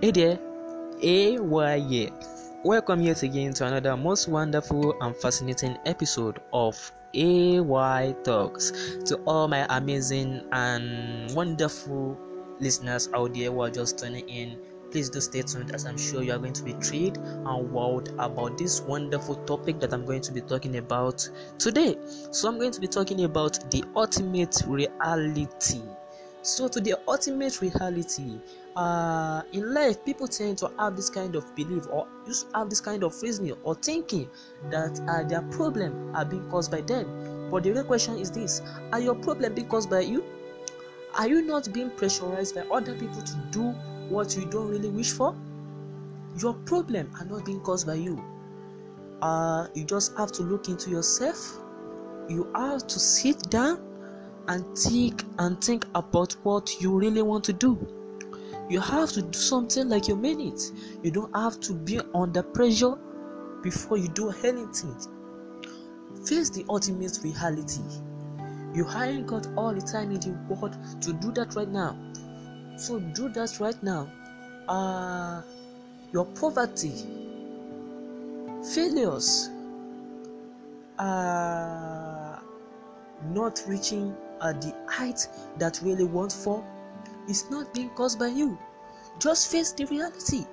Hey there, AY here. Welcome yet again to another most wonderful and fascinating episode of AY Talks. To all my amazing and wonderful listeners out there who are just tuning in, please do stay tuned as I'm sure you are going to be thrilled and wowed about this wonderful topic that I'm going to be talking about today. So, I'm going to be talking about the ultimate reality. So, to the ultimate reality, uh, in life, people tend to have this kind of belief or used have this kind of reasoning or thinking that uh, their problem are being caused by them. But the real question is this: Are your problem being caused by you? Are you not being pressurized by other people to do what you don't really wish for? Your problem are not being caused by you. Uh, you just have to look into yourself. You have to sit down and think and think about what you really want to do. You have to do something like you mean it. You don't have to be under pressure before you do anything. Face the ultimate reality. You haven't got all the time in the world to do that right now. So do that right now. Uh, your poverty, failures, uh, not reaching uh, the height that really want for is not being caused by you. Just face the reality.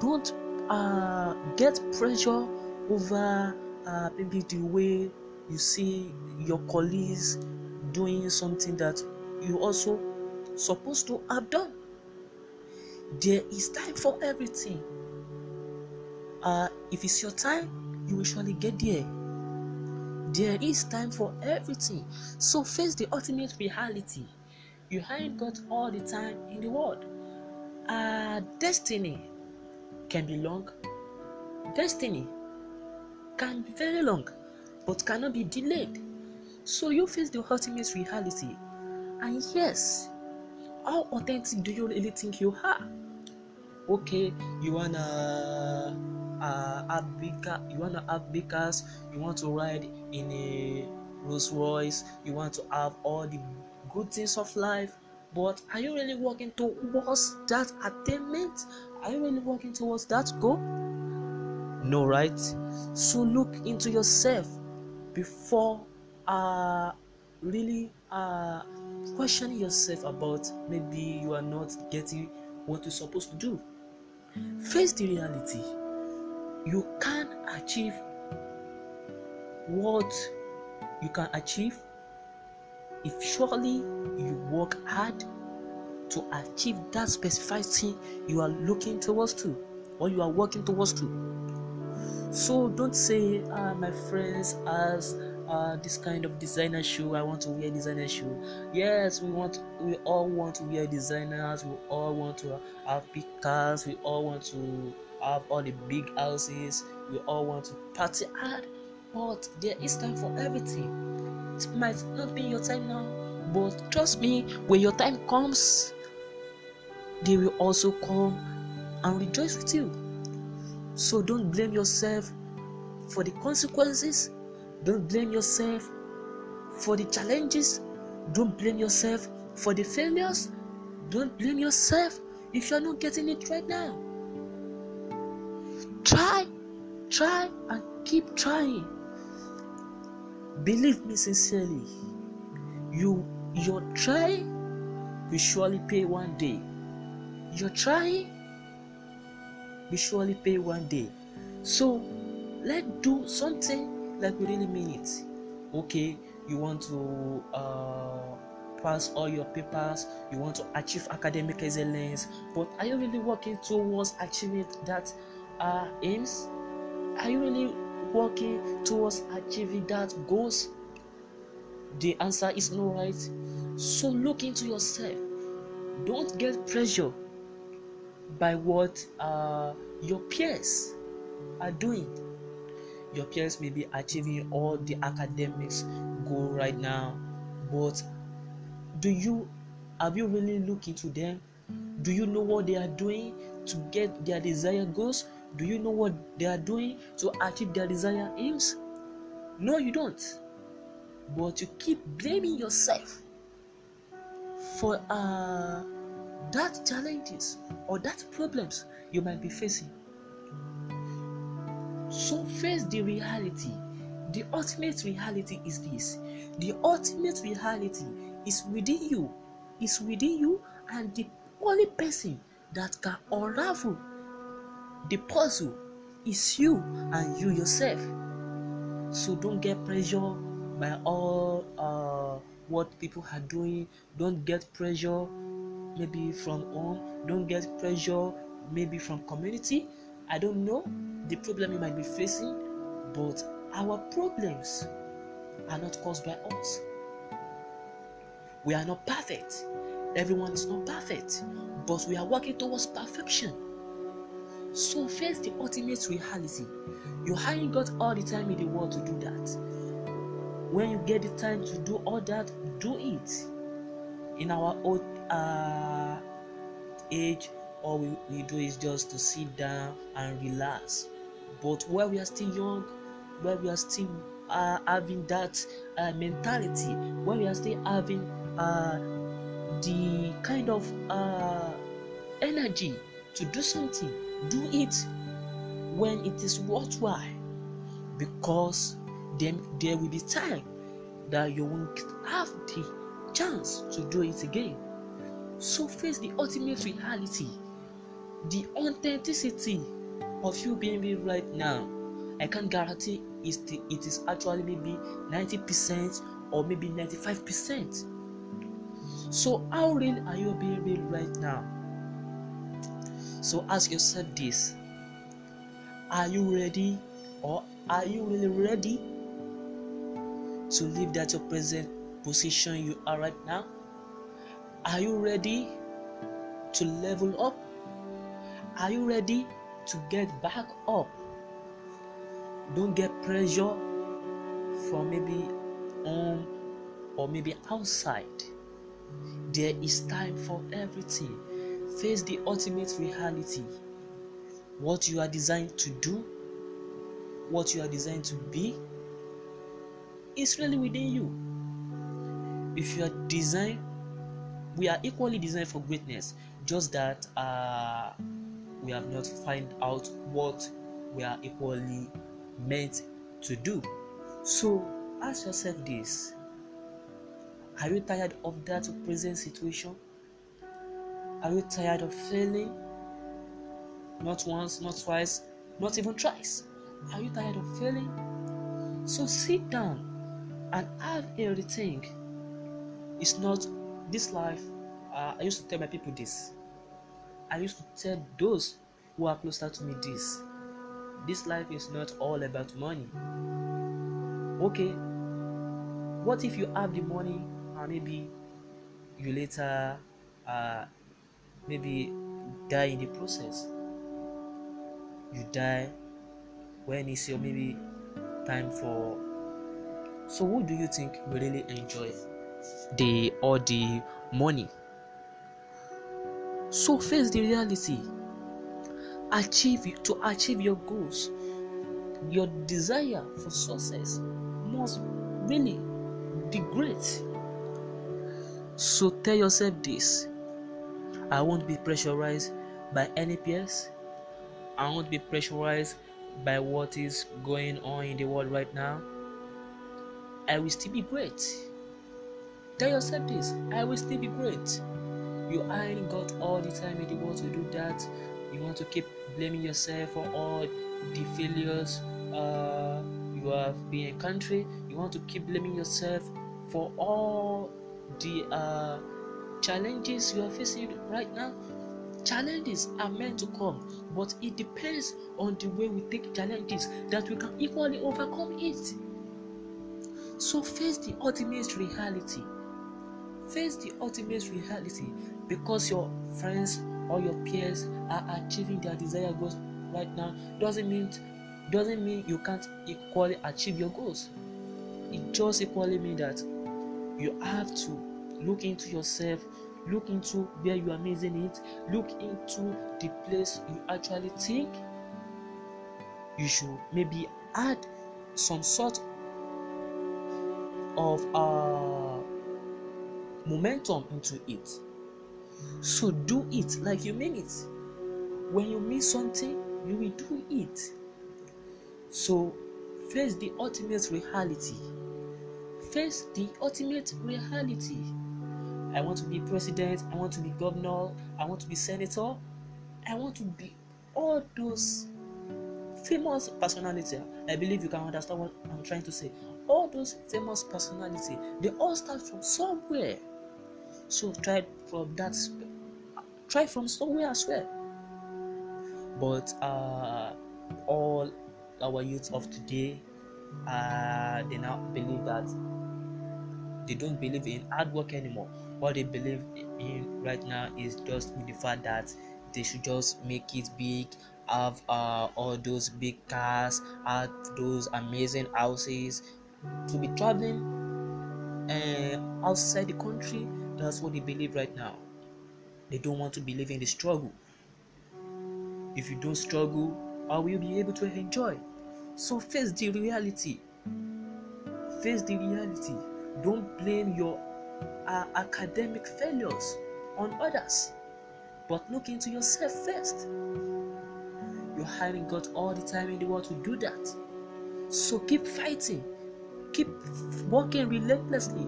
Don't uh, get pressure over uh, maybe the way you see your colleagues doing something that you also supposed to have done. There is time for everything. Uh, if it's your time, you will surely get there. There is time for everything. So face the ultimate reality. You haven't got all the time in the world. Uh, destiny can be long. Destiny can be very long, but cannot be delayed. So you face the ultimate reality. And yes, how authentic do you really think you are? Okay, you wanna uh, have car, you wanna have big cars, you want to ride in a Rolls Royce, you want to have all the good things of life, but are you really working towards that attainment? Are you really working towards that goal? No, right? So look into yourself before uh really uh questioning yourself about maybe you are not getting what you're supposed to do. Face the reality. You can achieve what you can achieve if surely you work hard to achieve that specified thing you are looking towards to or you are working towards to. So don't say ah my friends as uh, this kind of designer shoe. I want to wear designer shoe. Yes we want we all want to wear designers. We all want to have big cars. We all want to have all the big houses. We all want to party hard but there is time for everything. It might not be your time now but trust me when your time comes they will also come and rejoice with you. So don't blame yourself for the consequences. Don't blame yourself for the challenges. Don't blame yourself for the failures. Don't blame yourself if you're not getting it right now try try and keep trying. Believe me sincerely you your try will surely pay one day. Your try will surely pay one day. So let's do something like we really mean it. Okay you want to uh, pass all your papers you want to achieve academic excellence but are you really working towards achieving that uh, aims? Are you really working towards achieving that goals? The answer is no right? So look into yourself. Don't get pressure by what uh, your peers are doing. Your peers may be achieving all the academics goal right now but do you have you really looked into them? Do you know what they are doing to get their desired goals do you know what they are doing to achieve their desired aims no you don't but you keep blaming yourself for uh that challenges or that problems you might be facing. So face the reality. The ultimate reality is this. The ultimate reality is within you. Is within you and the only person that can unravel the puzzle is you and you yourself. So don't get pressure by all uh, what people are doing. Don't get pressure maybe from home. Don't get pressure maybe from community. I don't know the problem you might be facing, but our problems are not caused by us. We are not perfect. Everyone is not perfect, but we are working towards perfection. So face the ultimate reality. You haven't got all the time in the world to do that. When you get the time to do all that, do it. In our old uh, age, all we, we do is just to sit down and relax. But while we are still young, while we are still uh, having that uh, mentality, where we are still having uh, the kind of uh, energy to do something, do it when it is worthwhile because then there will be time that you won't have the chance to do it again. So face the ultimate reality, the authenticity of you being me right now. I can't guarantee it is actually maybe 90% or maybe 95%. So, how real are you being real right now? So, ask yourself this Are you ready or are you really ready to leave that your present position you are right now? Are you ready to level up? Are you ready to get back up? Don't get pressure from maybe home or maybe outside. There is time for everything. Face the ultimate reality. What you are designed to do, what you are designed to be, is really within you. If you are designed, we are equally designed for greatness, just that uh, we have not find out what we are equally meant to do. So ask yourself this Are you tired of that present situation? Are you tired of failing? Not once, not twice, not even twice. Are you tired of failing? So sit down and have a rethink. It's not this life. Uh, I used to tell my people this. I used to tell those who are closer to me this. This life is not all about money. Okay, what if you have the money and maybe you later uh, maybe die in the process? You die when is your maybe time for. So who do you think really enjoy the or the money? So face the reality. Achieve to achieve your goals your desire for success must really be great so tell yourself this i won't be pressurized by any peers. I won't be pressurized by what is going on in the world right now. I will still be great. Tell yourself this i will still be great. You ain't got all the time in the world to do that. You want to keep blaming yourself for all the failures uh, you have been a country. You want to keep blaming yourself for all the uh, challenges you are facing right now. Challenges are meant to come but it depends on the way we take challenges that we can equally overcome it. So face the ultimate reality. Face the ultimate reality because your friends or your peers are achieving their desired goals right now doesn't mean doesn't mean you can't equally achieve your goals. It just equally means that you have to look into yourself look into where you are missing it look into the place you actually think you should maybe add some sort of uh, momentum into it So do it like you mean it. When you mean something, you will do it. So face the ultimate reality. Face the ultimate reality. I want to be president, I want to be governor, I want to be senator, I want to be all those famous personality. I believe you can understand what I'm trying to say. All those famous personality, they all start from somewhere. So try from that. Try from somewhere as well. But uh, all our youth of today, uh, they now believe that they don't believe in hard work anymore. What they believe in right now is just the fact that they should just make it big have uh, all those big cars, have those amazing houses, to be traveling uh, outside the country. That's what they believe right now. They don't want to believe in the struggle. If you don't struggle, how will you be able to enjoy? So face the reality. Face the reality. Don't blame your uh, academic failures on others, but look into yourself first. You haven't got all the time in the world to do that. So keep fighting, keep working relentlessly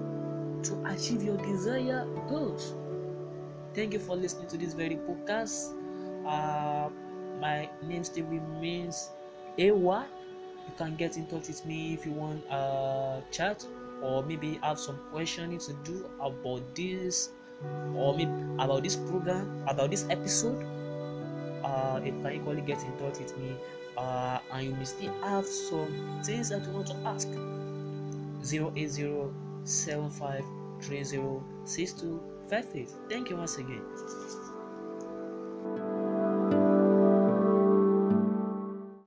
to achieve your desired goals. Thank you for listening to this very podcast. Uh, my name still remains Awa. You can get in touch with me if you want a uh, chat or maybe have some questioning to do about this or maybe about this program, about this episode uh, you can equally get in touch with me. Uh, and you may still have some things that you want to ask. 080 thank you once again